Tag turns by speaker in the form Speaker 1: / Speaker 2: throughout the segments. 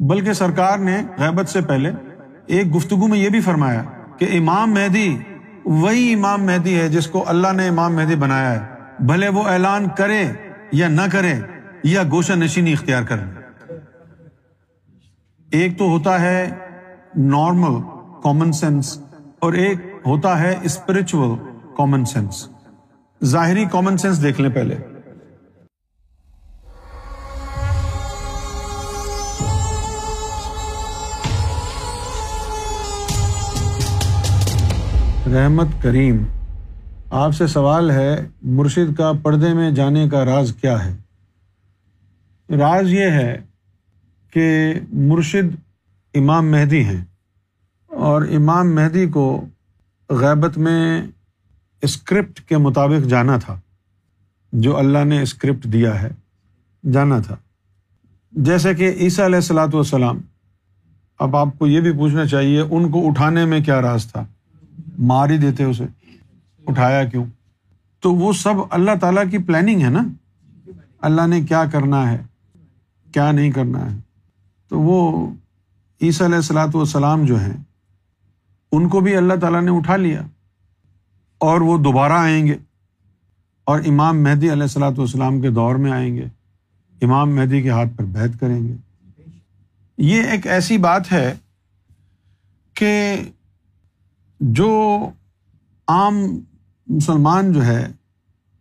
Speaker 1: بلکہ سرکار نے غیبت سے پہلے ایک گفتگو میں یہ بھی فرمایا کہ امام مہدی وہی امام مہدی ہے جس کو اللہ نے امام مہدی بنایا ہے۔ بھلے وہ اعلان کرے یا نہ کرے یا گوشہ نشینی اختیار کر ایک تو ہوتا ہے نارمل کامن سینس اور ایک ہوتا ہے اسپرچل کامن سینس ظاہری کامن سینس دیکھ لیں پہلے۔ رحمت کریم، آپ سے سوال ہے، مرشد کا پردے میں جانے کا راز کیا ہے؟ راز یہ ہے کہ مرشد امام مہدی ہیں اور امام مہدی کو غیبت میں اسکرپٹ کے مطابق جانا تھا، جو اللہ نے اسکرپٹ دیا ہے، جانا تھا۔ جیسے کہ عیسیٰ علیہ السلاۃ والسلام، اب آپ کو یہ بھی پوچھنا چاہیے، ان کو اٹھانے میں کیا راز تھا؟ مار ہی دیتے اسے۔ اٹھایا کیوں؟ تو وہ سب اللہ تعالیٰ کی پلاننگ ہے نا۔ اللہ نے کیا کرنا ہے، کیا نہیں کرنا ہے۔ تو وہ عیسیٰ علیہ السلاۃ والسلام جو ہیں، ان کو بھی اللہ تعالیٰ نے اٹھا لیا۔ اور وہ دوبارہ آئیں گے۔ اور امام مہدی علیہ السلاۃ والسلام کے دور میں آئیں گے۔ امام مہدی کے ہاتھ پر بیت کریں گے۔ یہ ایک ایسی بات ہے کہ جو عام مسلمان جو ہے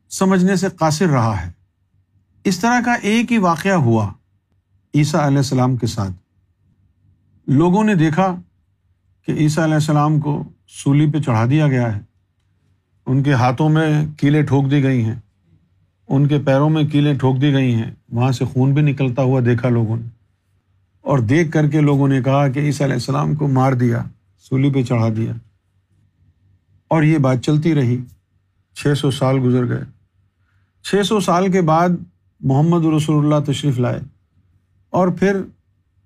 Speaker 1: سمجھنے سے قاصر رہا ہے۔ اس طرح کا ایک ہی واقعہ ہوا عیسیٰ علیہ السلام کے ساتھ۔ لوگوں نے دیکھا کہ عیسیٰ علیہ السلام کو سولی پہ چڑھا دیا گیا ہے۔ ان کے ہاتھوں میں کیلیں ٹھوک دی گئی ہیں۔ ان کے پیروں میں کیلیں ٹھوک دی گئی ہیں۔ وہاں سے خون بھی نکلتا ہوا دیکھا لوگوں نے۔ اور دیکھ کر کے لوگوں نے کہا کہ عیسیٰ علیہ السلام کو مار دیا، سولی پہ چڑھا دیا۔ اور یہ بات چلتی رہی۔ چھ سو سال گزر گئے۔ چھ سو سال کے بعد محمد رسول اللہ تشریف لائے۔ اور پھر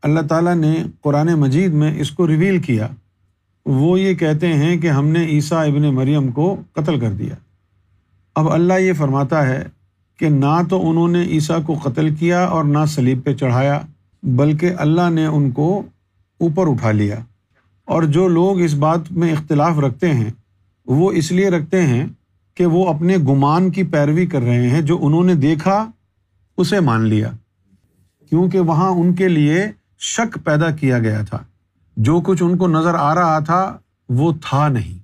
Speaker 1: اللہ تعالیٰ نے قرآن مجید میں اس کو ریویل کیا۔ وہ یہ کہتے ہیں کہ ہم نے عیسیٰ ابن مریم کو قتل کر دیا۔ اب اللہ یہ فرماتا ہے کہ نہ تو انہوں نے عیسیٰ کو قتل کیا اور نہ سلیب پہ چڑھایا، بلکہ اللہ نے ان کو اوپر اٹھا لیا۔ اور جو لوگ اس بات میں اختلاف رکھتے ہیں وہ اس لیے رکھتے ہیں کہ وہ اپنے گمان کی پیروی کر رہے ہیں جو انہوں نے دیکھا، اسے مان لیا۔ کیونکہ وہاں ان کے لیے شک پیدا کیا گیا تھا۔ جو کچھ ان کو نظر آ رہا تھا، وہ تھا نہیں۔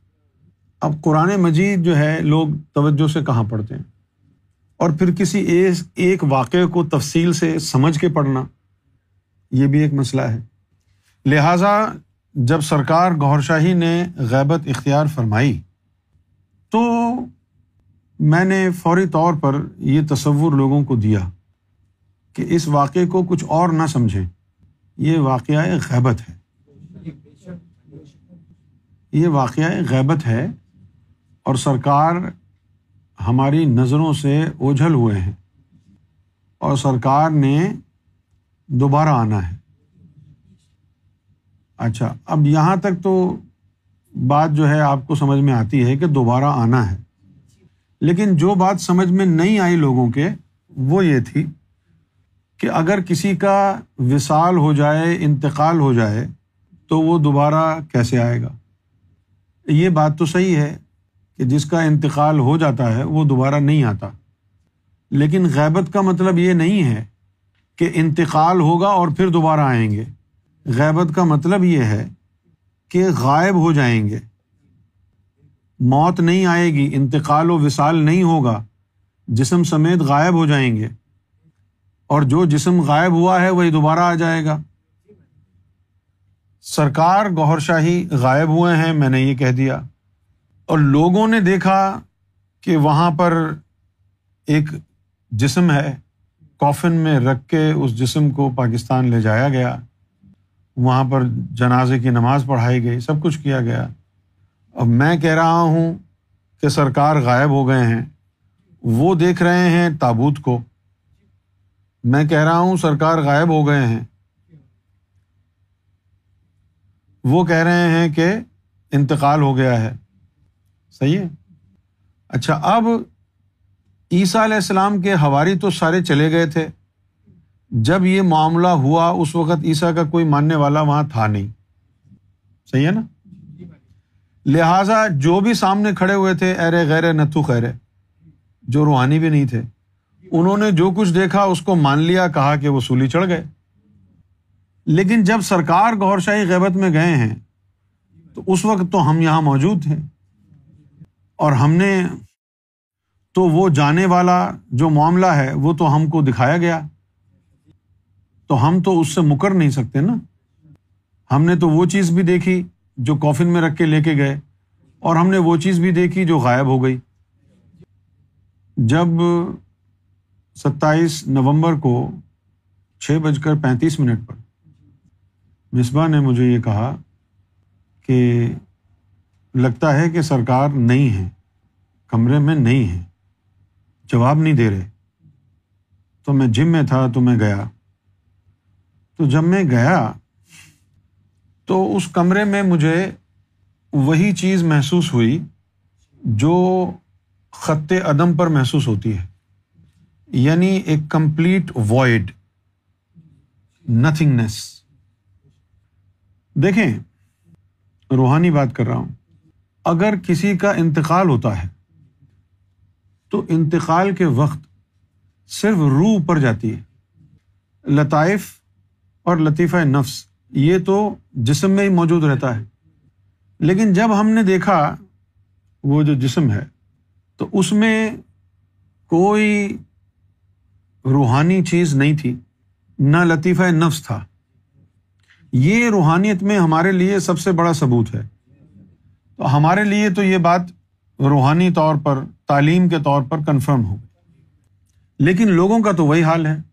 Speaker 1: اب قرآن مجید جو ہے، لوگ توجہ سے کہاں پڑھتے ہیں؟ اور پھر کسی ایک واقعے کو تفصیل سے سمجھ کے پڑھنا، یہ بھی ایک مسئلہ ہے۔ لہذا جب سرکار گور شاہی نے غیبت اختیار فرمائی تو میں نے فوری طور پر یہ تصور لوگوں کو دیا کہ اس واقعے کو کچھ اور نہ سمجھیں۔ یہ واقعہ غیبت ہے۔ یہ واقعہ غیبت ہے اور سرکار ہماری نظروں سے اوجھل ہوئے ہیں اور سرکار نے دوبارہ آنا ہے۔ اچھا اب یہاں تک تو بات جو ہے آپ کو سمجھ میں آتی ہے کہ دوبارہ آنا ہے۔ لیکن جو بات سمجھ میں نہیں آئی لوگوں کے، وہ یہ تھی کہ اگر کسی کا وصال ہو جائے، انتقال ہو جائے، تو وہ دوبارہ کیسے آئے گا؟ یہ بات تو صحیح ہے کہ جس کا انتقال ہو جاتا ہے، وہ دوبارہ نہیں آتا۔ لیکن غیبت کا مطلب یہ نہیں ہے کہ انتقال ہوگا اور پھر دوبارہ آئیں گے۔ غیبت کا مطلب یہ ہے کہ غائب ہو جائیں گے۔ موت نہیں آئے گی، انتقال و وصال نہیں ہوگا۔ جسم سمیت غائب ہو جائیں گے۔ اور جو جسم غائب ہوا ہے، وہی دوبارہ آ جائے گا۔ سرکار گور شاہی غائب ہوئے ہیں، میں نے یہ کہہ دیا۔ اور لوگوں نے دیکھا کہ وہاں پر ایک جسم ہے، کافن میں رکھ کے اس جسم کو پاکستان لے جایا گیا۔ وہاں پر جنازے کی نماز پڑھائی گئی، سب کچھ کیا گیا۔ اب میں کہہ رہا ہوں کہ سرکار غائب ہو گئے ہیں، وہ دیکھ رہے ہیں تابوت کو۔ میں کہہ رہا ہوں سرکار غائب ہو گئے ہیں۔ وہ کہہ رہے ہیں کہ انتقال ہو گیا ہے۔ صحیح ہے؟ اچھا اب عیسیٰ علیہ السلام کے ہواری تو سارے چلے گئے تھے۔ جب یہ معاملہ ہوا، اس وقت عیسیٰ کا کوئی ماننے والا وہاں تھا نہیں۔ صحیح ہے نا؟ لہذا جو بھی سامنے کھڑے ہوئے تھے ارے غیر نتو خیرے جو روحانی بھی نہیں تھے، انہوں نے جو کچھ دیکھا، اس کو مان لیا، کہا کہ وہ سولی چڑھ گئے۔ لیکن جب سرکار گور شاہی غیبت میں گئے ہیں، تو اس وقت تو ہم یہاں موجود تھے اور ہم نے تو وہ جانے والا جو معاملہ ہے، وہ تو ہم کو دکھایا گیا۔ تو ہم تو اس سے مکر نہیں سکتے نا۔ ہم نے تو وہ چیز بھی دیکھی جو کافن میں رکھ کے لے کے گئے، اور ہم نے وہ چیز بھی دیکھی جو غائب ہو گئی۔ جب ستائیس نومبر کو چھ بج کر پینتیس منٹ پر مصباح نے مجھے یہ کہا کہ لگتا ہے کہ سرکار نہیں ہے، کمرے میں نہیں ہے، جواب نہیں دے رہے۔ تو میں جم میں تھا تو میں گیا۔ تو جب میں گیا تو اس کمرے میں مجھے وہی چیز محسوس ہوئی جو خط عدم پر محسوس ہوتی ہے یعنی ایک کمپلیٹ وائڈ نتھنگنیس دیکھیں، روحانی بات کر رہا ہوں۔ اگر کسی کا انتقال ہوتا ہے، تو انتقال کے وقت صرف روح اوپر جاتی ہے۔ لطائف اور لطیفہ نفس، یہ تو جسم میں ہی موجود رہتا ہے۔ لیکن جب ہم نے دیکھا وہ جو جسم ہے، تو اس میں کوئی روحانی چیز نہیں تھی، نہ لطیفہ نفس تھا۔ یہ روحانیت میں ہمارے لیے سب سے بڑا ثبوت ہے۔ تو ہمارے لیے تو یہ بات روحانی طور پر، تعلیم کے طور پر کنفرم ہو لیکن لوگوں کا تو وہی حال ہے۔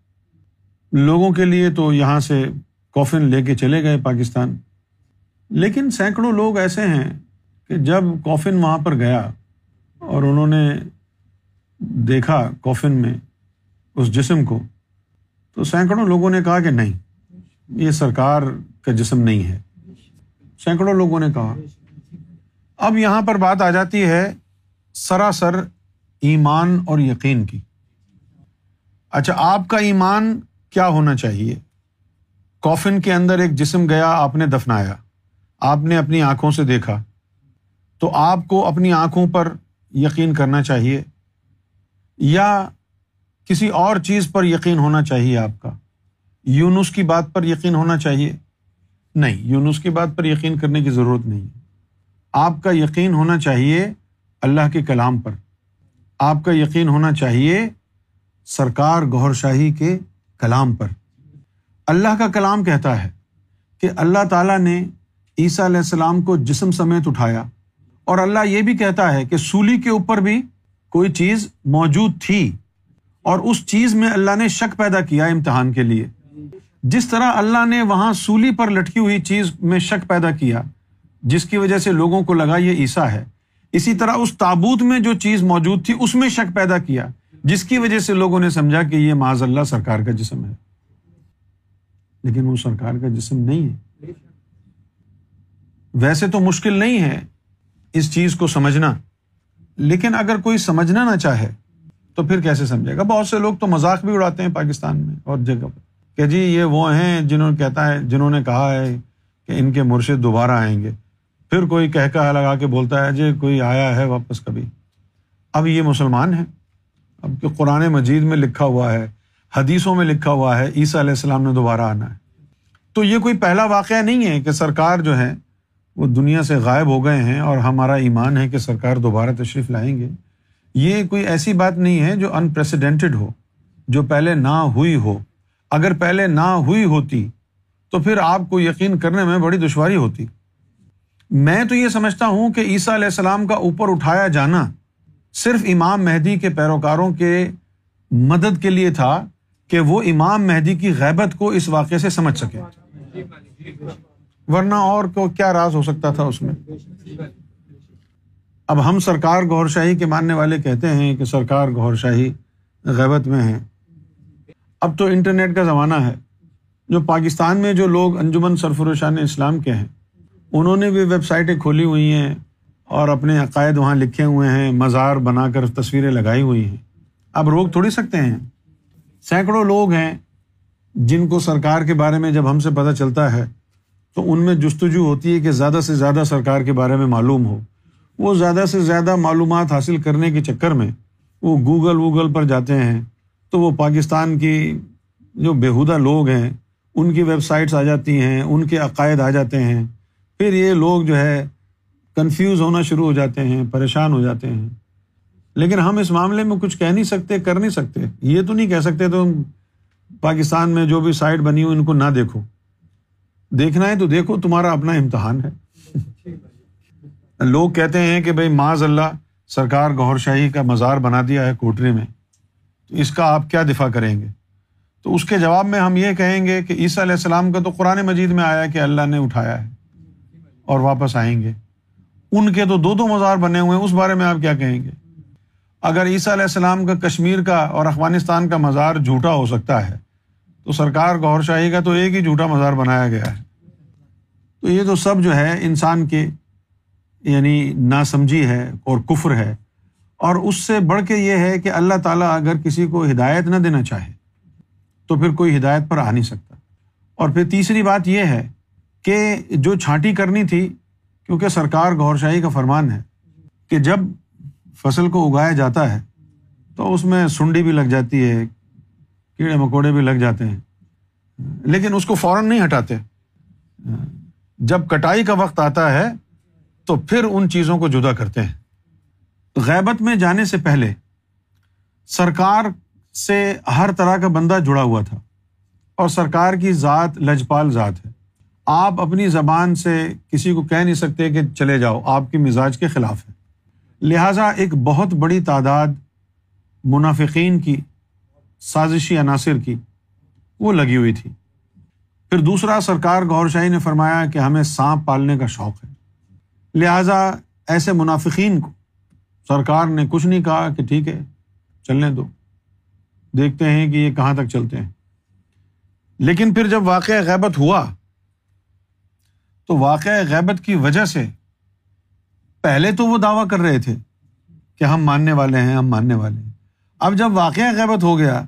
Speaker 1: لوگوں کے لیے تو یہاں سے کوفن لے کے چلے گئے پاکستان۔ لیکن سینکڑوں لوگ ایسے ہیں کہ جب کوفن وہاں پر گیا اور انہوں نے دیکھا کوفن میں اس جسم کو، تو سینکڑوں لوگوں نے کہا کہ نہیں، یہ سرکار کا جسم نہیں ہے۔ سینکڑوں لوگوں نے کہا۔ اب یہاں پر بات آ جاتی ہے سراسر ایمان اور یقین کی۔ اچھا آپ کا ایمان کیا ہونا چاہیے؟ کوفن کے اندر ایک جسم گیا، آپ نے دفنایا، آپ نے اپنی آنکھوں سے دیکھا، تو آپ کو اپنی آنکھوں پر یقین کرنا چاہیے، یا کسی اور چیز پر یقین ہونا چاہیے آپ کا؟ یونس کی بات پر یقین ہونا چاہیے؟ نہیں، یونس کی بات پر یقین کرنے کی ضرورت نہیں آپ کا یقین ہونا چاہیے اللہ کے کلام پر۔ آپ کا یقین ہونا چاہیے سرکار گور شاہی کے کلام پر۔ اللہ کا کلام کہتا ہے کہ اللہ تعالیٰ نے عیسیٰ علیہ السلام کو جسم سمیت اٹھایا۔ اور اللہ یہ بھی کہتا ہے کہ سولی کے اوپر بھی کوئی چیز موجود تھی۔ اور اس چیز میں اللہ نے شک پیدا کیا امتحان کے لیے۔ جس طرح اللہ نے وہاں سولی پر لٹکی ہوئی چیز میں شک پیدا کیا، جس کی وجہ سے لوگوں کو لگا یہ عیسا ہے۔ اسی طرح اس تابوت میں جو چیز موجود تھی، اس میں شک پیدا کیا۔ جس کی وجہ سے لوگوں نے سمجھا کہ یہ معذ اللہ سرکار کا جسم ہے۔ لیکن وہ سرکار کا جسم نہیں ہے۔ ویسے تو مشکل نہیں ہے اس چیز کو سمجھنا، لیکن اگر کوئی سمجھنا نہ چاہے تو پھر کیسے سمجھے گا؟ بہت سے لوگ تو مذاق بھی اڑاتے ہیں پاکستان میں اور جگہ پر۔ کہ جی یہ وہ ہیں جنہوں نے کہتا ہے، جنہوں نے کہا ہے کہ ان کے مرشد دوبارہ آئیں گے۔ پھر کوئی کہہ کہا لگا کے بولتا ہے جی کوئی آیا ہے واپس کبھی۔ اب یہ مسلمان ہیں۔ اب کہ قرآن مجید میں لکھا ہوا ہے، حدیثوں میں لکھا ہوا ہے، عیسیٰ علیہ السلام نے دوبارہ آنا ہے۔ تو یہ کوئی پہلا واقعہ نہیں ہے کہ سرکار جو ہے وہ دنیا سے غائب ہو گئے ہیں اور ہمارا ایمان ہے کہ سرکار دوبارہ تشریف لائیں گے۔ یہ کوئی ایسی بات نہیں ہے جو انپریسیڈینٹڈ ہو، جو پہلے نہ ہوئی ہو۔ اگر پہلے نہ ہوئی ہوتی، تو پھر آپ کو یقین کرنے میں بڑی دشواری ہوتی۔ میں تو یہ سمجھتا ہوں کہ عیسیٰ علیہ السلام کا اوپر اٹھایا جانا صرف امام مہدی کے پیروکاروں کے مدد کے لیے تھا کہ وہ امام مہدی کی غیبت کو اس واقعے سے سمجھ سکے ورنہ اور کو کیا راز ہو سکتا تھا اس میں؟ اب ہم سرکار گور شاہی کے ماننے والے کہتے ہیں کہ سرکار گور شاہی غیبت میں ہے اب تو انٹرنیٹ کا زمانہ ہے۔ جو پاکستان میں جو لوگ انجمن سرفروشان اسلام کے ہیں، انہوں نے بھی ویب سائٹیں کھولی ہوئی ہیں۔ اور اپنے عقائد وہاں لکھے ہوئے ہیں، مزار بنا کر تصویریں لگائی ہوئی ہیں۔ اب روک تھوڑی سکتے ہیں۔ سینکڑوں لوگ ہیں جن کو سرکار کے بارے میں جب ہم سے پتہ چلتا ہے، تو ان میں جستجو ہوتی ہے کہ زیادہ سے زیادہ سرکار کے بارے میں معلوم ہو۔ وہ زیادہ سے زیادہ معلومات حاصل کرنے کے چکر میں وہ گوگل ووگل پر جاتے ہیں۔ تو وہ پاکستان کی جو بیہودہ لوگ ہیں، ان کی ویب سائٹس آ جاتی ہیں، ان کے عقائد آ جاتے ہیں۔ پھر یہ لوگ جو ہے کنفیوز ہونا شروع ہو جاتے ہیں، پریشان ہو جاتے ہیں۔ لیکن ہم اس معاملے میں کچھ کہہ نہیں سکتے، کر نہیں سکتے۔ یہ تو نہیں کہہ سکتے تو پاکستان میں جو بھی سائٹ بنی ہو ان کو نہ دیکھو۔ دیکھنا ہے تو دیکھو، تمہارا اپنا امتحان ہے۔ لوگ کہتے ہیں کہ بھائی، معاذ اللہ، سرکار گور شاہی کا مزار بنا دیا ہے کوٹری میں۔ تو اس کا آپ کیا دفاع کریں گے؟ تو اس کے جواب میں ہم یہ کہیں گے کہ عیسیٰ علیہ السلام کا تو قرآن مجید میں آیا کہ اللہ نے اٹھایا ہے اور واپس آئیں گے۔ ان کے تو دو دو مزار بنے ہوئے ہیں، اس بارے میں آپ کیا کہیں گے؟ اگر عیسیٰ علیہ السلام کا کشمیر کا اور افغانستان کا مزار جھوٹا ہو سکتا ہے، تو سرکار گور شاہی کا تو ایک ہی جھوٹا مزار بنایا گیا ہے۔ تو یہ تو سب جو ہے انسان کے یعنی ناسمجھی ہے اور کفر ہے۔ اور اس سے بڑھ کے یہ ہے کہ اللہ تعالیٰ اگر کسی کو ہدایت نہ دینا چاہے، تو پھر کوئی ہدایت پر آ نہیں سکتا۔ اور پھر تیسری بات یہ ہے کہ جو چھانٹی کرنی تھی کیونکہ سرکار گور شاہی کا فرمان ہے کہ جب فصل کو اگایا جاتا ہے تو اس میں سنڈی بھی لگ جاتی ہے، کیڑے مکوڑے بھی لگ جاتے ہیں۔ لیکن اس کو فوراً نہیں ہٹاتے۔ جب کٹائی کا وقت آتا ہے تو پھر ان چیزوں کو جدا کرتے ہیں۔ غیبت میں جانے سے پہلے سرکار سے ہر طرح کا بندہ جڑا ہوا تھا اور سرکار کی ذات لجپال ذات ہے۔ آپ اپنی زبان سے کسی کو کہہ نہیں سکتے کہ چلے جاؤ، آپ کی مزاج کے خلاف ہے۔ لہٰذا ایک بہت بڑی تعداد منافقین کی، سازشی عناصر کی، وہ لگی ہوئی تھی۔ پھر دوسرا، سرکار گور شاہی نے فرمایا کہ ہمیں سانپ پالنے کا شوق ہے۔ لہٰذا ایسے منافقین کو سرکار نے کچھ نہیں کہا کہ ٹھیک ہے، چلنے دو۔ دیکھتے ہیں کہ یہ کہاں تک چلتے ہیں۔ لیکن پھر جب واقعہ غیبت ہوا تو واقعہ غیبت کی وجہ سے پہلے تو وہ دعویٰ کر رہے تھے کہ ہم ماننے والے ہیں، ہم ماننے والے ہیں۔ اب جب واقعہ غیبت ہو گیا،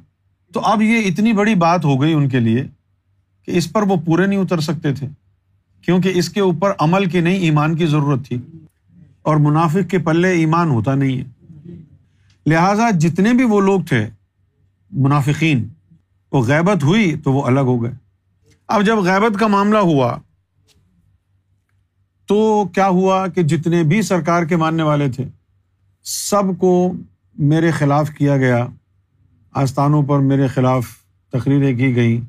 Speaker 1: تو اب یہ اتنی بڑی بات ہو گئی ان کے لیے کہ اس پر وہ پورے نہیں اتر سکتے تھے، کیونکہ اس کے اوپر عمل کی نہیں، ایمان کی ضرورت تھی۔ اور منافق کے پلے ایمان ہوتا نہیں ہے۔ لہذا جتنے بھی وہ لوگ تھے، منافقین، وہ غیبت ہوئی تو وہ الگ ہو گئے۔ اب جب غیبت کا معاملہ ہوا تو کیا ہوا کہ جتنے بھی سرکار کے ماننے والے تھے، سب کو میرے خلاف کیا گیا۔ آستانوں پر میرے خلاف تقریریں کی گئیں۔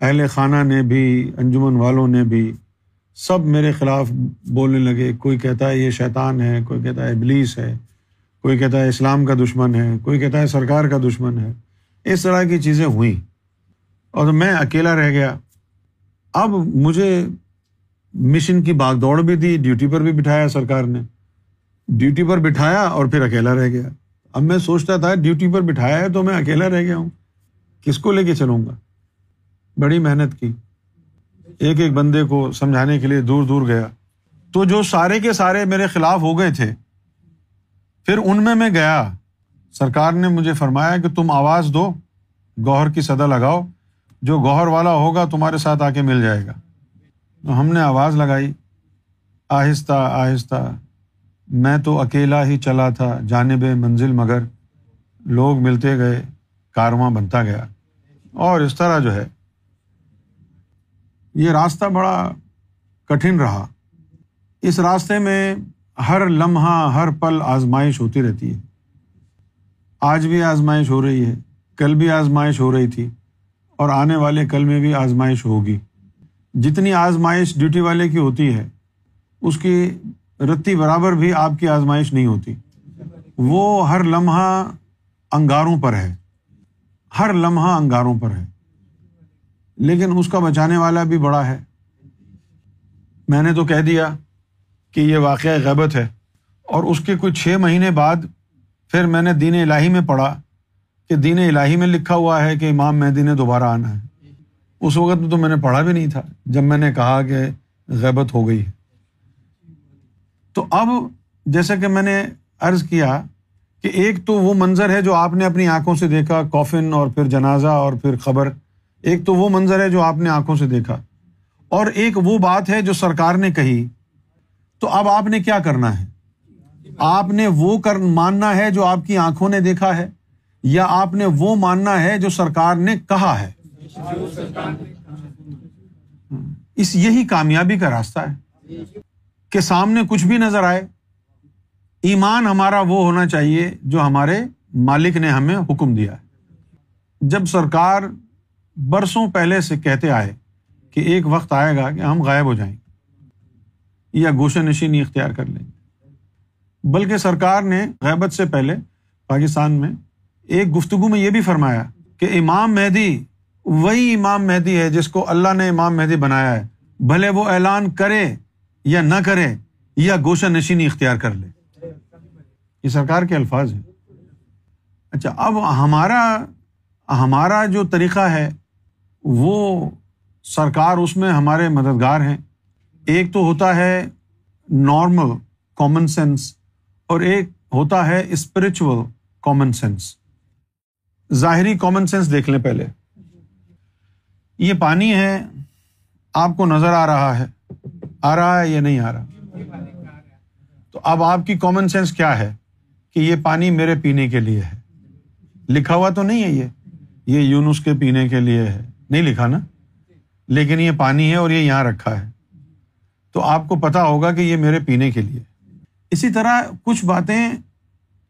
Speaker 1: اہل خانہ نے بھی، انجمن والوں نے بھی سب میرے خلاف بولنے لگے۔ کوئی کہتا ہے یہ شیطان ہے، کوئی کہتا ہے ابلیس ہے، کوئی کہتا ہے اسلام کا دشمن ہے، کوئی کہتا ہے سرکار کا دشمن ہے۔ اس طرح کی چیزیں ہوئیں۔ اور میں اکیلا رہ گیا۔ اب مجھے مشن کی باغ دوڑ بھی دی ڈیوٹی پر بھی بٹھایا سرکار نے۔ ڈیوٹی پر بٹھایا اور پھر اکیلا رہ گیا۔ اب میں سوچتا تھا، ڈیوٹی پر بٹھایا ہے تو میں اکیلا رہ گیا ہوں۔ کس کو لے کے چلوں گا؟ بڑی محنت کی۔ ایک ایک بندے کو سمجھانے کے لیے دور دور گیا۔ تو جو سارے کے سارے میرے خلاف ہو گئے تھے، پھر ان میں میں گیا۔ سرکار نے مجھے فرمایا کہ تم آواز دو، گوہر کی سدا لگاؤ۔ جو گوہر والا ہوگا تمہارے ساتھ آ کے مل جائے گا۔ تو ہم نے آواز لگائی، آہستہ آہستہ۔ میں تو اکیلا ہی چلا تھا جانب منزل مگر لوگ ملتے گئے، کارواں بنتا گیا۔ اور اس طرح جو ہے، یہ راستہ بڑا کٹھن رہا۔ اس راستے میں ہر لمحہ، ہر پل آزمائش ہوتی رہتی ہے۔ آج بھی آزمائش ہو رہی ہے، کل بھی آزمائش ہو رہی تھی اور آنے والے کل میں بھی آزمائش ہوگی۔ جتنی آزمائش ڈیوٹی والے کی ہوتی ہے، اس کی رتی برابر بھی آپ کی آزمائش نہیں ہوتی۔ وہ ہر لمحہ انگاروں پر ہے۔ ہر لمحہ انگاروں پر ہے۔ لیکن اس کا بچانے والا بھی بڑا ہے۔ میں نے تو کہہ دیا کہ یہ واقعہ غیبت ہے۔ اور اس کے کچھ چھ مہینے بعد پھر میں نے دین الہی میں پڑھا کہ دین الہی میں لکھا ہوا ہے کہ امام مہدی نے دوبارہ آنا ہے۔ اس وقت میں تو میں نے پڑھا بھی نہیں تھا، جب میں نے کہا کہ غیبت ہو گئی۔ ہے تو اب جیسا کہ میں نے عرض کیا کہ ایک تو وہ منظر ہے جو آپ نے اپنی آنکھوں سے دیکھا کوفن اور پھر جنازہ اور پھر خبر۔ ایک تو وہ منظر ہے جو آپ نے آنکھوں سے دیکھا۔ اور ایک وہ بات ہے جو سرکار نے کہی۔ تو اب آپ نے کیا کرنا ہے؟ آپ نے وہ کر، ماننا ہے جو آپ کی آنکھوں نے دیکھا ہے، یا آپ نے وہ ماننا ہے جو سرکار نے کہا ہے؟ اس یہی کامیابی کا راستہ ہے کہ سامنے کچھ بھی نظر آئے، ایمان ہمارا وہ ہونا چاہیے جو ہمارے مالک نے ہمیں حکم دیا ہے۔ جب سرکار برسوں پہلے سے کہتے آئے کہ ایک وقت آئے گا کہ ہم غائب ہو جائیں گے یا گوشہ نشینی اختیار کر لیں۔ گے بلکہ سرکار نے غیبت سے پہلے پاکستان میں ایک گفتگو میں یہ بھی فرمایا کہ امام مہدی وہی امام مہدی ہے جس کو اللہ نے امام مہدی بنایا ہے۔ بھلے وہ اعلان کرے یا نہ کرے، یا گوشہ نشینی اختیار کر لے۔ یہ سرکار کے الفاظ ہیں۔ اچھا اب ہمارا ہمارا جو طریقہ ہے، وہ سرکار اس میں ہمارے مددگار ہیں۔ ایک تو ہوتا ہے نارمل کامن سینس اور ایک ہوتا ہے اسپرچل کامن سینس ظاہری کامن سینس دیکھ لیں پہلے۔ یہ پانی ہے، آپ کو نظر آ رہا ہے۔ آ رہا ہے یا نہیں آ رہا؟ تو اب آپ کی کامن سینس کیا ہے کہ یہ پانی میرے پینے کے لیے ہے؟ لکھا ہوا تو نہیں ہے یہ؟ یہ یونس کے پینے کے لیے ہے۔ نہیں لکھا نا؟ لیکن یہ پانی ہے اور یہ یہاں رکھا ہے۔ تو آپ کو پتا ہوگا کہ یہ میرے پینے کے لیے اسی طرح کچھ باتیں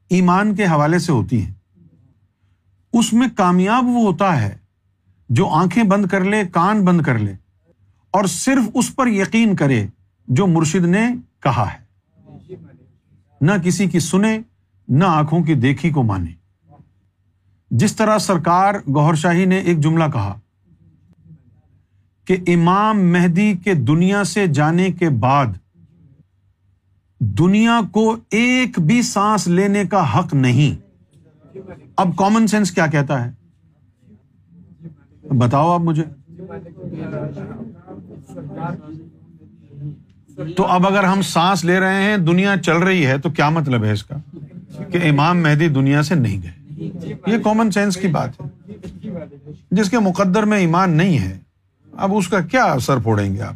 Speaker 1: ایمان کے حوالے سے ہوتی ہیں۔ اس میں کامیاب وہ ہوتا ہے جو آنکھیں بند کر لے، کان بند کر لے، اور صرف اس پر یقین کرے جو مرشد نے کہا ہے۔ نہ کسی کی سنے، نہ آنکھوں کی دیکھی کو مانے۔ جس طرح سرکار گور شاہی نے ایک جملہ کہا کہ امام مہدی کے دنیا سے جانے کے بعد دنیا کو ایک بھی سانس لینے کا حق نہیں۔ اب کامن سینس کیا کہتا ہے؟ بتاؤ آپ مجھے۔ تو اب اگر ہم سانس لے رہے ہیں، دنیا چل رہی ہے، تو کیا مطلب ہے اس کا؟ کہ امام مہدی دنیا سے نہیں گئے۔ یہ کامن سینس کی بات ہے۔ جس کے مقدر میں ایمان نہیں ہے، اب اس کا کیا اثر پھوڑیں گے آپ؟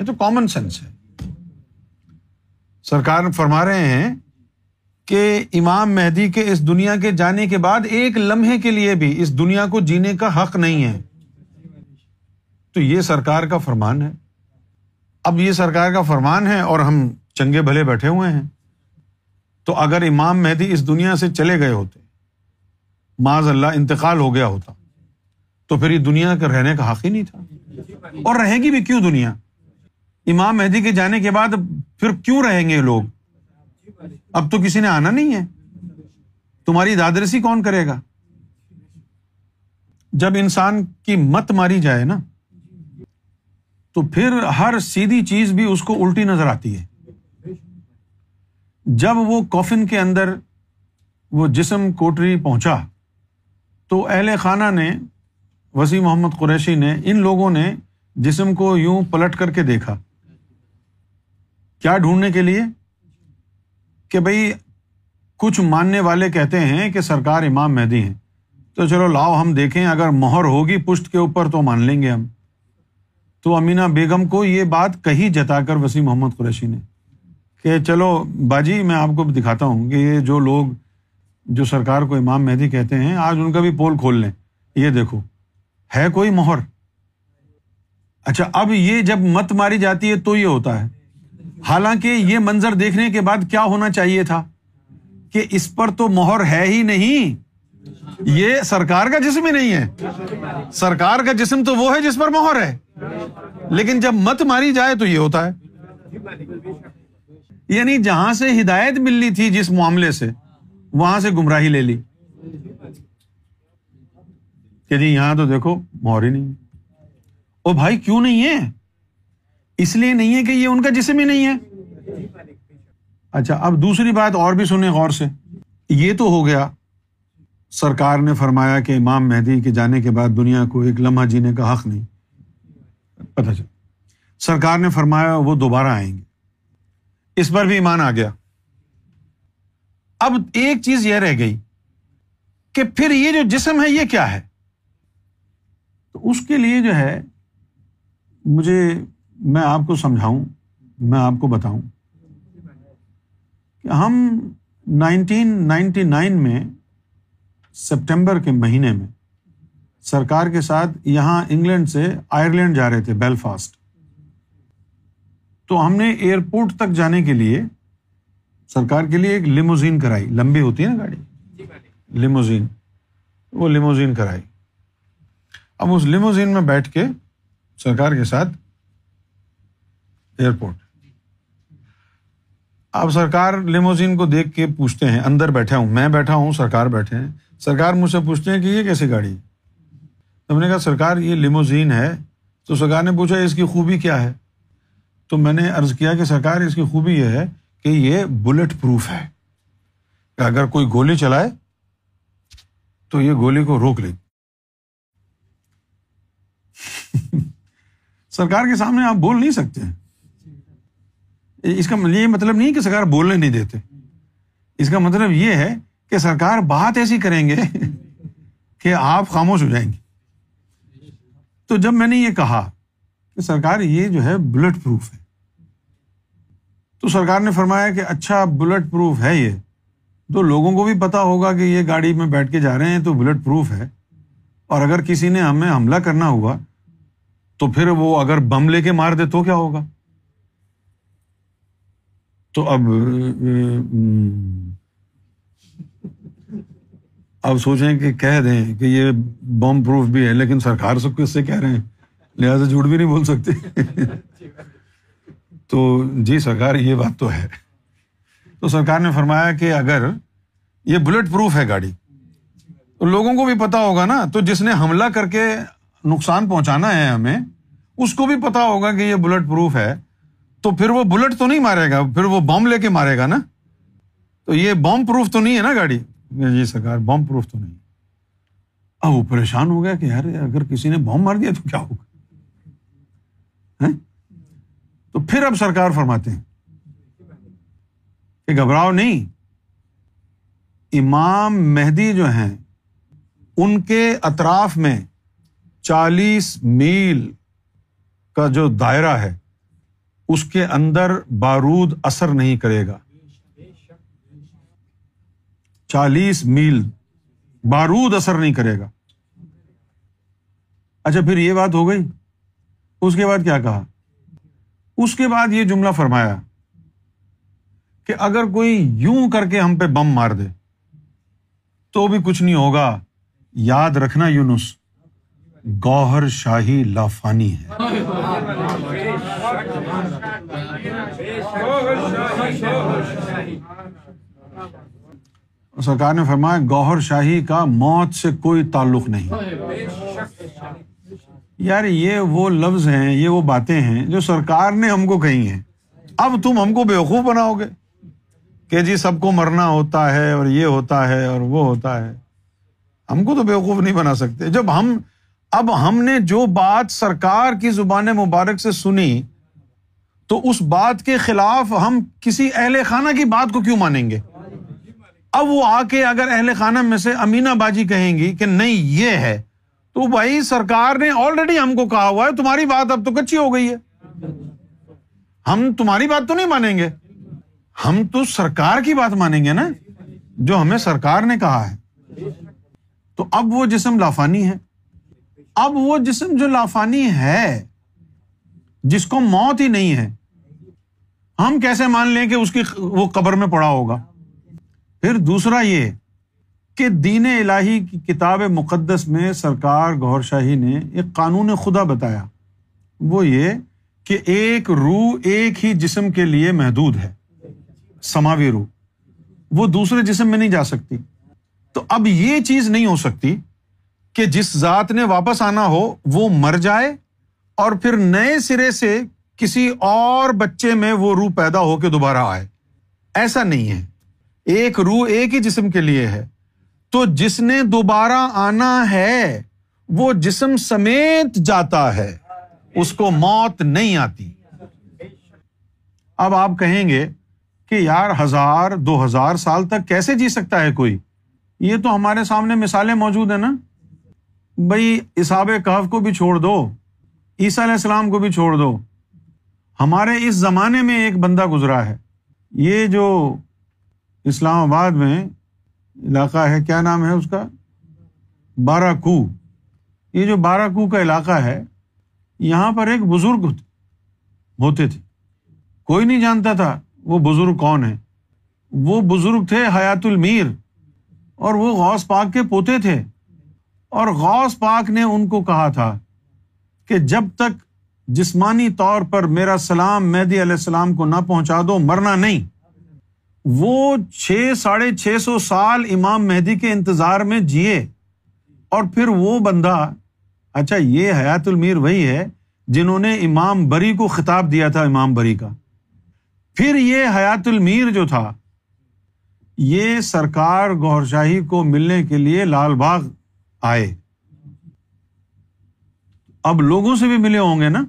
Speaker 1: یہ تو کامن سینس ہے۔ سرکار فرما رہے ہیں کہ امام مہدی کے اس دنیا کے جانے کے بعد ایک لمحے کے لیے بھی اس دنیا کو جینے کا حق نہیں ہے۔ تو یہ سرکار کا فرمان ہے۔ اب یہ سرکار کا فرمان ہے اور ہم چنگے بھلے بیٹھے ہوئے ہیں۔ تو اگر امام مہدی اس دنیا سے چلے گئے ہوتے معذ اللہ انتقال ہو گیا ہوتا، تو پھر یہ دنیا کا رہنے کا حق ہی نہیں تھا۔ اور رہے گی بھی کیوں دنیا؟ امام مہدی کے جانے کے بعد پھر کیوں رہیں گے لوگ؟ اب تو کسی نے آنا نہیں ہے۔ تمہاری دادرسی کون کرے گا؟ جب انسان کی مت ماری جائے نا، تو پھر ہر سیدھی چیز بھی اس کو الٹی نظر آتی ہے۔ جب وہ کوفن کے اندر وہ جسم کوٹری پہنچا، تو اہل خانہ نے، وسیع محمد قریشی نے، ان لوگوں نے جسم کو یوں پلٹ کر کے دیکھا۔ کیا ڈھونڈنے کے لیے؟ کہ بھائی کچھ ماننے والے کہتے ہیں کہ سرکار امام مہدی ہیں۔ تو چلو لاؤ ہم دیکھیں، اگر مہر ہوگی پشت کے اوپر تو مان لیں گے ہم۔ تو امینا بیگم کو یہ بات کہی جتا کر وسیم محمد قریشی نے کہ چلو باجی، میں آپ کو دکھاتا ہوں کہ یہ جو لوگ، جو سرکار کو امام مہدی کہتے ہیں، آج ان کا بھی پول کھول لیں۔ یہ دیکھو، ہے کوئی مہر؟ اچھا اب یہ جب مت ماری جاتی ہے تو یہ ہوتا ہے۔ حالانکہ یہ منظر دیکھنے کے بعد کیا ہونا چاہیے تھا کہ اس پر تو مہر ہے ہی نہیں۔ یہ سرکار کا جسم ہی نہیں ہے۔ سرکار کا جسم تو وہ ہے جس پر مہر ہے۔ لیکن جب مت ماری جائے تو یہ ہوتا ہے۔ یعنی جہاں سے ہدایت ملنی تھی جس معاملے سے، وہاں سے گمراہی لے لی۔ کہ جی یہاں تو دیکھو، مہر ہی نہیں۔ او بھائی، کیوں نہیں ہے؟ اس لیے نہیں ہے کہ یہ ان کا جسم ہی نہیں ہے۔ اچھا اب دوسری بات اور بھی سنیں غور سے۔ یہ تو ہو گیا۔ سرکار نے فرمایا کہ امام مہدی کے جانے کے بعد دنیا کو ایک لمحہ جینے کا حق نہیں۔ پتا چل سرکار نے فرمایا وہ دوبارہ آئیں گے۔ اس پر بھی ایمان آ گیا۔ اب ایک چیز یہ رہ گئی کہ پھر یہ جو جسم ہے، یہ کیا ہے؟ تو اس کے لیے جو ہے، مجھے میں آپ کو سمجھاؤں، میں آپ کو بتاؤں کہ ہم نائنٹین نائنٹی نائن میں سپٹمبر کے مہینے میں سرکار کے ساتھ یہاں انگلینڈ سے آئرلینڈ جا رہے تھے، بیلفاسٹ۔ تو ہم نے ایئرپورٹ تک جانے کے لیے سرکار کے لیے ایک لیموزین کرائی۔ لمبی ہوتی ہے نا گاڑی؟ لیموزین۔ وہ لیموزین کرائی۔ اب اس لیموزین میں بیٹھ کے سرکار کے ساتھ ایئرپورٹ۔ اب سرکار لیموزین کو دیکھ کے پوچھتے ہیں، اندر بیٹھا ہوں، میں بیٹھا ہوں، سرکار بیٹھے ہیں۔ سرکار مجھ سے پوچھتے ہیں کہ یہ کیسی گاڑی؟ تو میں نے کہا، سرکار یہ لیموزین ہے۔ تو سرکار نے پوچھا، اس کی خوبی کیا ہے؟ تو میں نے ارض کیا کہ سرکار، اس کی خوبی یہ ہے کہ یہ بلٹ پروف ہے۔ کہ اگر کوئی گولی چلائے، تو یہ گولی کو روک لے۔ سرکار کے سامنے آپ بول نہیں سکتے۔ اس کا یہ مطلب نہیں کہ سرکار بولنے نہیں دیتے۔ اس کا مطلب یہ ہے کہ سرکار بات ایسی کریں گے کہ آپ خاموش ہو جائیں گے۔ تو جب میں نے یہ کہا کہ سرکار یہ جو ہے بلٹ پروف ہے، تو سرکار نے فرمایا کہ اچھا بلٹ پروف ہے یہ۔ تو لوگوں کو بھی پتا ہوگا کہ یہ گاڑی میں بیٹھ کے جا رہے ہیں تو بلٹ پروف ہے۔ اور اگر کسی نے ہمیں حملہ کرنا ہوا تو پھر وہ اگر بم لے کے مار دے تو کیا ہوگا؟ تو اب اب سوچیں کہ کہہ دیں کہ یہ بم پروف بھی ہے، لیکن سرکار سب کس سے کہہ رہے ہیں۔ لہٰذا جھوٹ بھی نہیں بول سکتے۔ تو جی سرکار، یہ بات تو ہے۔ تو سرکار نے فرمایا کہ اگر یہ بلٹ پروف ہے گاڑی، تو لوگوں کو بھی پتا ہوگا نا۔ تو جس نے حملہ کر کے نقصان پہنچانا ہے ہمیں، اس کو بھی پتا ہوگا کہ یہ بلٹ پروف ہے۔ تو پھر وہ بلٹ تو نہیں مارے گا، پھر وہ بم لے کے مارے گا نا؟ تو یہ بم پروف تو نہیں ہے نا گاڑی؟ جی سرکار، بم پروف تو نہیں اب وہ پریشان ہو گیا کہ یار، اگر کسی نے بم مار دیا تو کیا ہوگا؟ ہاں؟ تو پھر اب سرکار فرماتے ہیں کہ گھبراؤ نہیں۔ امام مہدی جو ہیں، ان کے اطراف میں چالیس میل کا جو دائرہ ہے اس کے اندر بارود اثر نہیں کرے گا۔ چالیس میل بارود اثر نہیں کرے گا۔ اچھا پھر یہ بات ہو گئی۔ اس کے بعد کیا کہا؟ اس کے بعد یہ جملہ فرمایا کہ اگر کوئی یوں کر کے ہم پہ بم مار دے تو بھی کچھ نہیں ہوگا۔ یاد رکھنا یونس۔ گوہر شاہی لافانی ہے۔ سرکار نے فرمایا، گوہر شاہی کا موت سے کوئی تعلق نہیں۔ یار، یہ وہ لفظ ہیں، یہ وہ باتیں ہیں جو سرکار نے ہم کو کہی ہیں۔ اب تم ہم کو بیوقوف بناؤ گے کہ جی سب کو مرنا ہوتا ہے اور یہ ہوتا ہے اور وہ ہوتا ہے۔ ہم کو تو بیوقوف نہیں بنا سکتے۔ جب ہم اب ہم نے جو بات سرکار کی زبان مبارک سے سنی، تو اس بات کے خلاف ہم کسی اہل خانہ کی بات کو کیوں مانیں گے؟ اب وہ آ کے اگر اہل خانہ میں سے امینا باجی کہیں گی کہ نہیں، یہ ہے، تو بھائی سرکار نے آلریڈی ہم کو کہا ہوا ہے، تمہاری بات اب تو کچی ہو گئی ہے۔ ہم تمہاری بات تو نہیں مانیں گے۔ ہم تو سرکار کی بات مانیں گے نا، جو ہمیں سرکار نے کہا ہے۔ تو اب وہ جسم لافانی ہے۔ اب وہ جسم جو لافانی ہے، جس کو موت ہی نہیں ہے، ہم کیسے مان لیں کہ اس کی وہ قبر میں پڑا ہوگا؟ پھر دوسرا یہ کہ دین الہی کی کتاب مقدس میں سرکار گور شاہی نے ایک قانون خدا بتایا۔ وہ یہ کہ ایک روح ایک ہی جسم کے لیے محدود ہے، سماوی روح۔ وہ دوسرے جسم میں نہیں جا سکتی۔ تو اب یہ چیز نہیں ہو سکتی کہ جس ذات نے واپس آنا ہو وہ مر جائے اور پھر نئے سرے سے کسی اور بچے میں وہ روح پیدا ہو کے دوبارہ آئے۔ ایسا نہیں ہے۔ ایک روح ایک ہی جسم کے لیے ہے۔ تو جس نے دوبارہ آنا ہے وہ جسم سمیت جاتا ہے۔ اس کو موت نہیں آتی۔ اب آپ کہیں گے کہ یار ہزار، دو ہزار سال تک کیسے جی سکتا ہے کوئی؟ یہ تو ہمارے سامنے مثالیں موجود ہیں نا۔ بھائی اصاب کاف کو بھی چھوڑ دو، عیسیٰ علیہ السلام کو بھی چھوڑ دو۔ ہمارے اس زمانے میں ایک بندہ گزرا ہے۔ یہ جو اسلام آباد میں علاقہ ہے، کیا نام ہے اس کا؟ بارہ کو یہ جو بارہ کو کا علاقہ ہے، یہاں پر ایک بزرگ ہوتے تھے۔ کوئی نہیں جانتا تھا وہ بزرگ کون ہے وہ بزرگ تھے حیات المیر اور وہ غوث پاک کے پوتے تھے۔ اور غوث پاک نے ان کو کہا تھا کہ جب تک جسمانی طور پر میرا سلام مہدی علیہ السلام کو نہ پہنچا دو، مرنا نہیں۔ وہ چھ، ساڑھے چھ سو سال امام مہدی کے انتظار میں جیے۔ اور پھر وہ بندہ اچھا یہ حیات المیر وہی ہے جنہوں نے امام بری کو خطاب دیا تھا، امام بری کا۔ پھر یہ حیات المیر جو تھا، یہ سرکار گور شاہی کو ملنے کے لیے لال باغ آئے۔ اب لوگوں سے بھی ملے ہوں گے نا؟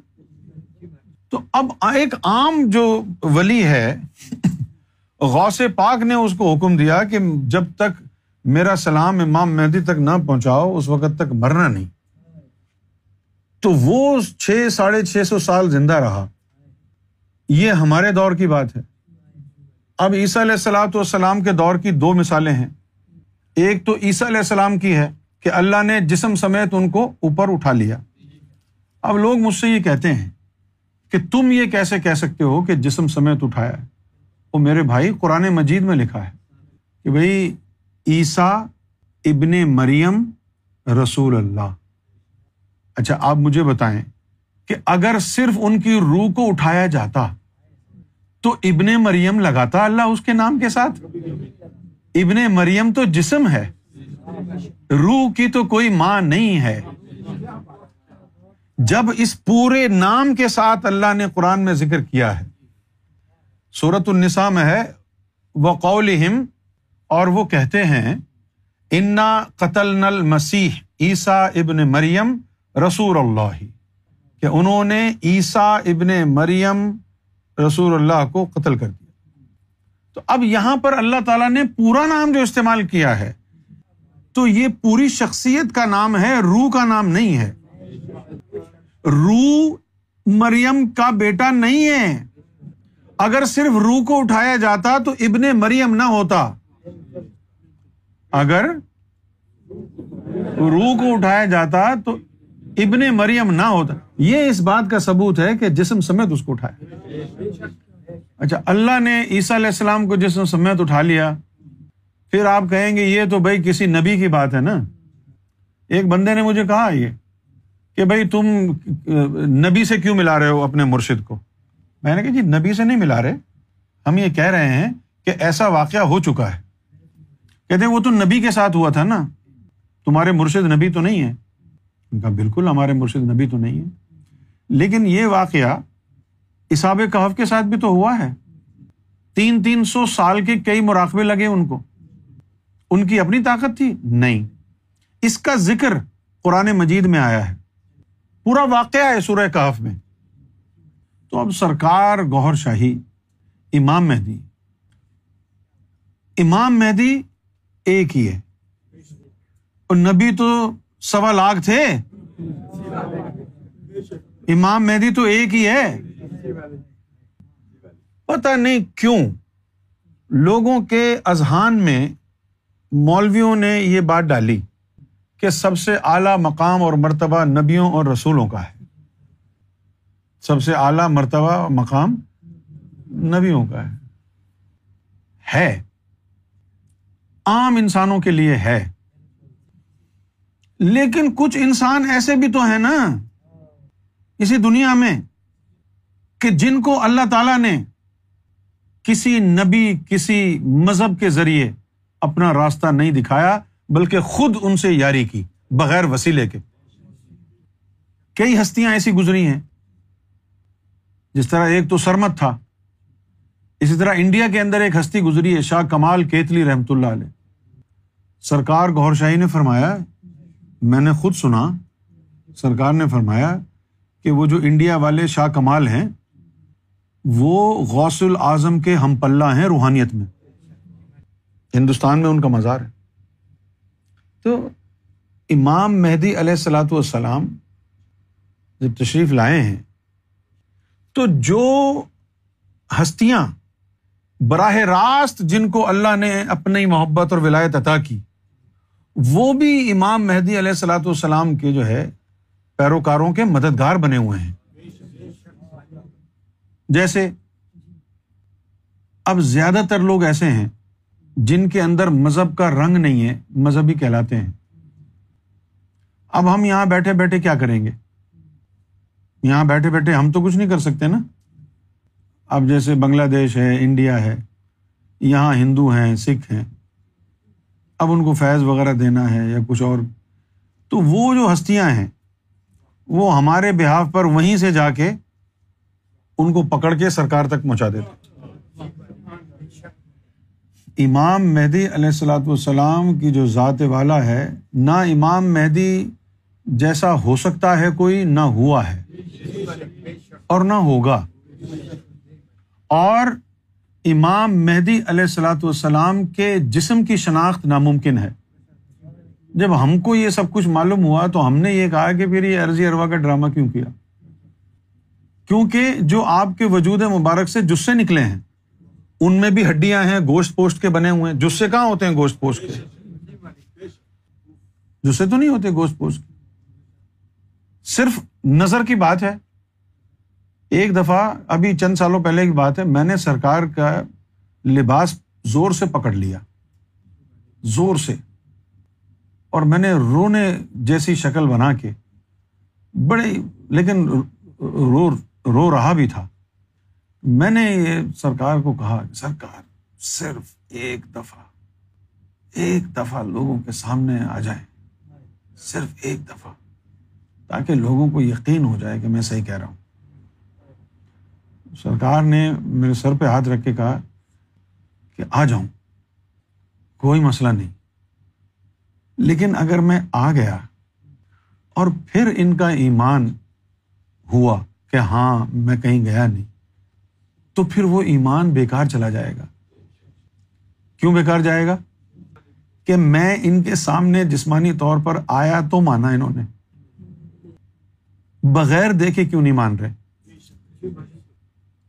Speaker 1: تو اب ایک عام جو ولی ہے، غوث پاک نے اس کو حکم دیا کہ جب تک میرا سلام امام مہدی تک نہ پہنچاؤ، اس وقت تک مرنا نہیں۔ تو وہ چھ، ساڑھے چھ سو سال زندہ رہا۔ یہ ہمارے دور کی بات ہے۔ اب عیسیٰ علیہ السلاۃ والسلام کے دور کی دو مثالیں ہیں۔ ایک تو عیسیٰ علیہ السلام کی ہے۔ کہ اللہ نے جسم سمیت ان کو اوپر اٹھا لیا۔ اب لوگ مجھ سے یہ کہتے ہیں کہ تم یہ کیسے کہہ سکتے ہو کہ جسم سمیت اٹھایا ہے؟ وہ میرے بھائی قرآن مجید میں لکھا ہے کہ بھائی، عیسیٰ ابن مریم رسول اللہ۔ اچھا آپ مجھے بتائیں کہ اگر صرف ان کی روح کو اٹھایا جاتا تو ابن مریم لگاتا اللہ اس کے نام کے ساتھ؟ ابن مریم تو جسم ہے۔ روح کی تو کوئی ماں نہیں ہے۔ جب اس پورے نام کے ساتھ اللہ نے قرآن میں ذکر کیا ہے سورت النساء میں ہے وہ قول اور وہ کہتے ہیں، انا قتل نل مسیح عیسا ابن مریم رسول اللہ کہ انہوں نے عیسا ابن مریم رسول اللہ کو قتل کر دیا۔ تو اب یہاں پر اللہ تعالیٰ نے پورا نام جو استعمال کیا ہے تو یہ پوری شخصیت کا نام ہے، روح کا نام نہیں ہے۔ روح مریم کا بیٹا نہیں ہے۔ اگر صرف روح کو اٹھایا جاتا تو ابن مریم نہ ہوتا۔ اگر روح کو اٹھایا جاتا تو ابن مریم نہ ہوتا۔ یہ اس بات کا ثبوت ہے کہ جسم سمیت اس کو اٹھایا۔ اچھا اللہ نے عیسیٰ علیہ السلام کو جسم سمیت اٹھا لیا۔ پھر آپ کہیں گے یہ تو بھائی کسی نبی کی بات ہے نا؟ ایک بندے نے مجھے کہا یہ کہ بھائی تم نبی سے کیوں ملا رہے ہو اپنے مرشد کو؟ میں نے کہا جی نبی سے نہیں ملا رہے۔ ہم یہ کہہ رہے ہیں کہ ایسا واقعہ ہو چکا ہے۔ کہتے ہیں وہ تو نبی کے ساتھ ہوا تھا نا؟ تمہارے مرشد نبی تو نہیں ہے کہا بالکل ہمارے مرشد نبی تو نہیں ہے لیکن یہ واقعہ اساب کہف کے ساتھ بھی تو ہوا ہے۔ تین تین سو سال کے کئی مراقبے لگے ان کو۔ ان کی اپنی طاقت تھی؟ نہیں۔ اس کا ذکر قرآن مجید میں آیا ہے۔ پورا واقعہ ہے سورہ کہف میں۔ تو اب سرکار گوہر شاہی، امام مہدی۔ امام مہدی ایک ہی ہے۔ اور نبی تو سوا لاکھ تھے۔ امام مہدی تو ایک ہی ہے۔ پتا نہیں کیوں لوگوں کے اذہان میں مولویوں نے یہ بات ڈالی کہ سب سے اعلی مقام اور مرتبہ نبیوں اور رسولوں کا ہے۔ سب سے اعلی مرتبہ مقام نبیوں کا ہے۔ ہے۔ عام انسانوں کے لیے ہے۔ لیکن کچھ انسان ایسے بھی تو ہے نا اسی دنیا میں کہ جن کو اللہ تعالی نے کسی نبی، کسی مذہب کے ذریعے اپنا راستہ نہیں دکھایا، بلکہ خود ان سے یاری کی، بغیر وسیلے کے۔ کئی ہستیاں ایسی گزری ہیں، جس طرح ایک تو سرمت تھا۔ اسی طرح انڈیا کے اندر ایک ہستی گزری ہے، شاہ کمال کیتلی رحمت اللہ علیہ۔ سرکار گور شاہی نے فرمایا، میں نے خود سنا، سرکار نے فرمایا کہ وہ جو انڈیا والے شاہ کمال ہیں، وہ غوث العظم کے ہم پلہ ہیں روحانیت میں۔ ہندوستان میں ان کا مزار ہے۔ تو امام مہدی علیہ السلاۃ والسلام جب تشریف لائے ہیں، تو جو ہستیاں براہ راست جن کو اللہ نے اپنی محبت اور ولایت عطا کی، وہ بھی امام مہدی علیہ السلاۃ والسلام کے جو ہے پیروکاروں کے مددگار بنے ہوئے ہیں۔ جیسے اب زیادہ تر لوگ ایسے ہیں جن کے اندر مذہب کا رنگ نہیں ہے، مذہبی کہلاتے ہیں۔ اب ہم یہاں بیٹھے بیٹھے کیا کریں گے؟ یہاں بیٹھے بیٹھے ہم تو کچھ نہیں کر سکتے نا۔ اب جیسے بنگلہ دیش ہے، انڈیا ہے، یہاں ہندو ہیں، سکھ ہیں۔ اب ان کو فیض وغیرہ دینا ہے یا کچھ اور۔ تو وہ جو ہستیاں ہیں، وہ ہمارے بحاف پر وہیں سے جا کے ان کو پکڑ کے سرکار تک پہنچا دیتے امام مہدی علیہ السلاۃ والسلام کی جو ذات والا ہے، نہ امام مہدی جیسا ہو سکتا ہے کوئی، نہ ہوا ہے، اور نہ ہوگا۔ اور امام مہدی علیہ السلاۃ والسلام کے جسم کی شناخت ناممکن ہے۔ جب ہم کو یہ سب کچھ معلوم ہوا تو ہم نے یہ کہا کہ پھر یہ عرضی اروا کا ڈرامہ کیوں کیا؟ کیونکہ جو آپ کے وجود مبارک سے جس سے نکلے ہیں۔ ان میں بھی ہڈیاں ہیں، گوشت پوسٹ کے بنے ہوئے ہیں۔ جس سے کہاں ہوتے ہیں گوشت پوسٹ کے؟ جس سے تو نہیں ہوتے گوشت پوسٹ صرف نظر کی بات ہے۔ ایک دفعہ، ابھی چند سالوں پہلے کی بات ہے، میں نے سرکار کا لباس زور سے پکڑ لیا۔ زور سے۔ اور میں نے رونے جیسی شکل بنا کے، بڑے، لیکن رو رو رہا بھی تھا۔ میں نے یہ سرکار کو کہا سرکار صرف ایک دفعہ ایک دفعہ لوگوں کے سامنے آ جائیں۔ صرف ایک دفعہ، تاکہ لوگوں کو یقین ہو جائے کہ میں صحیح کہہ رہا ہوں۔ سرکار نے میرے سر پہ ہاتھ رکھ کے کہا کہ آ جاؤں، کوئی مسئلہ نہیں۔ لیکن اگر میں آ گیا اور پھر ان کا ایمان ہوا کہ ہاں میں کہیں گیا نہیں تو پھر وہ ایمان بیکار چلا جائے گا۔ کیوں بیکار جائے گا؟ کہ میں ان کے سامنے جسمانی طور پر آیا تو مانا انہوں نے۔ بغیر دیکھے کیوں نہیں مان رہے؟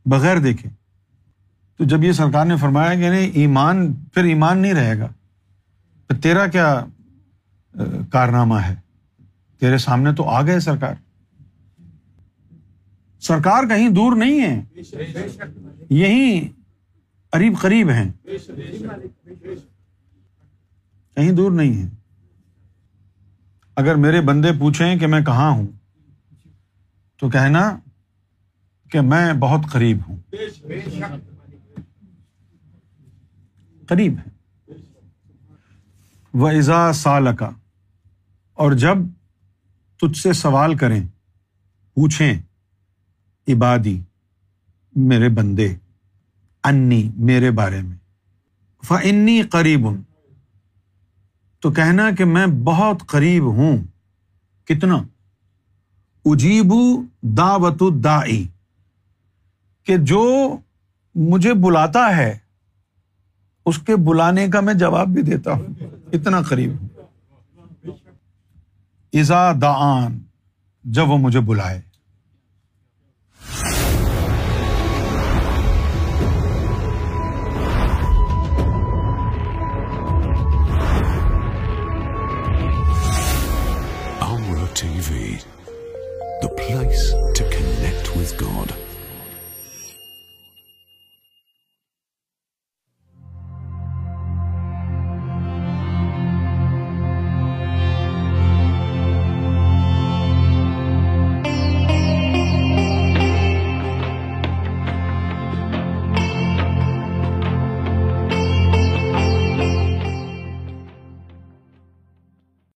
Speaker 1: بغیر دیکھے۔ تو جب یہ سرکار نے فرمایا کہ نہیں، ایمان، پھر ایمان نہیں رہے گا۔ پھر تیرا کیا کارنامہ ہے؟ تیرے سامنے تو آ گئے سرکار۔ سرکار کہیں دور نہیں ہے۔ یہی قریب قریب ہیں۔ کہیں دور نہیں ہے اگر میرے بندے پوچھیں کہ میں کہاں ہوں، تو کہنا کہ میں بہت قریب ہوں۔ قریب ہے وہ ایزا سال کا اور جب تجھ سے سوال کریں، پوچھیں عبادی، میرے بندے، انی، میرے بارے میں۔ فنی قریب۔ ہوں تو کہنا کہ میں بہت قریب ہوں۔ کتنا؟ اجیبو دعوت دائی کہ جو مجھے بلاتا ہے، اس کے بلانے کا میں جواب بھی دیتا ہوں۔ اتنا قریب؟ ہوں ایزا دان جب وہ مجھے بلائے۔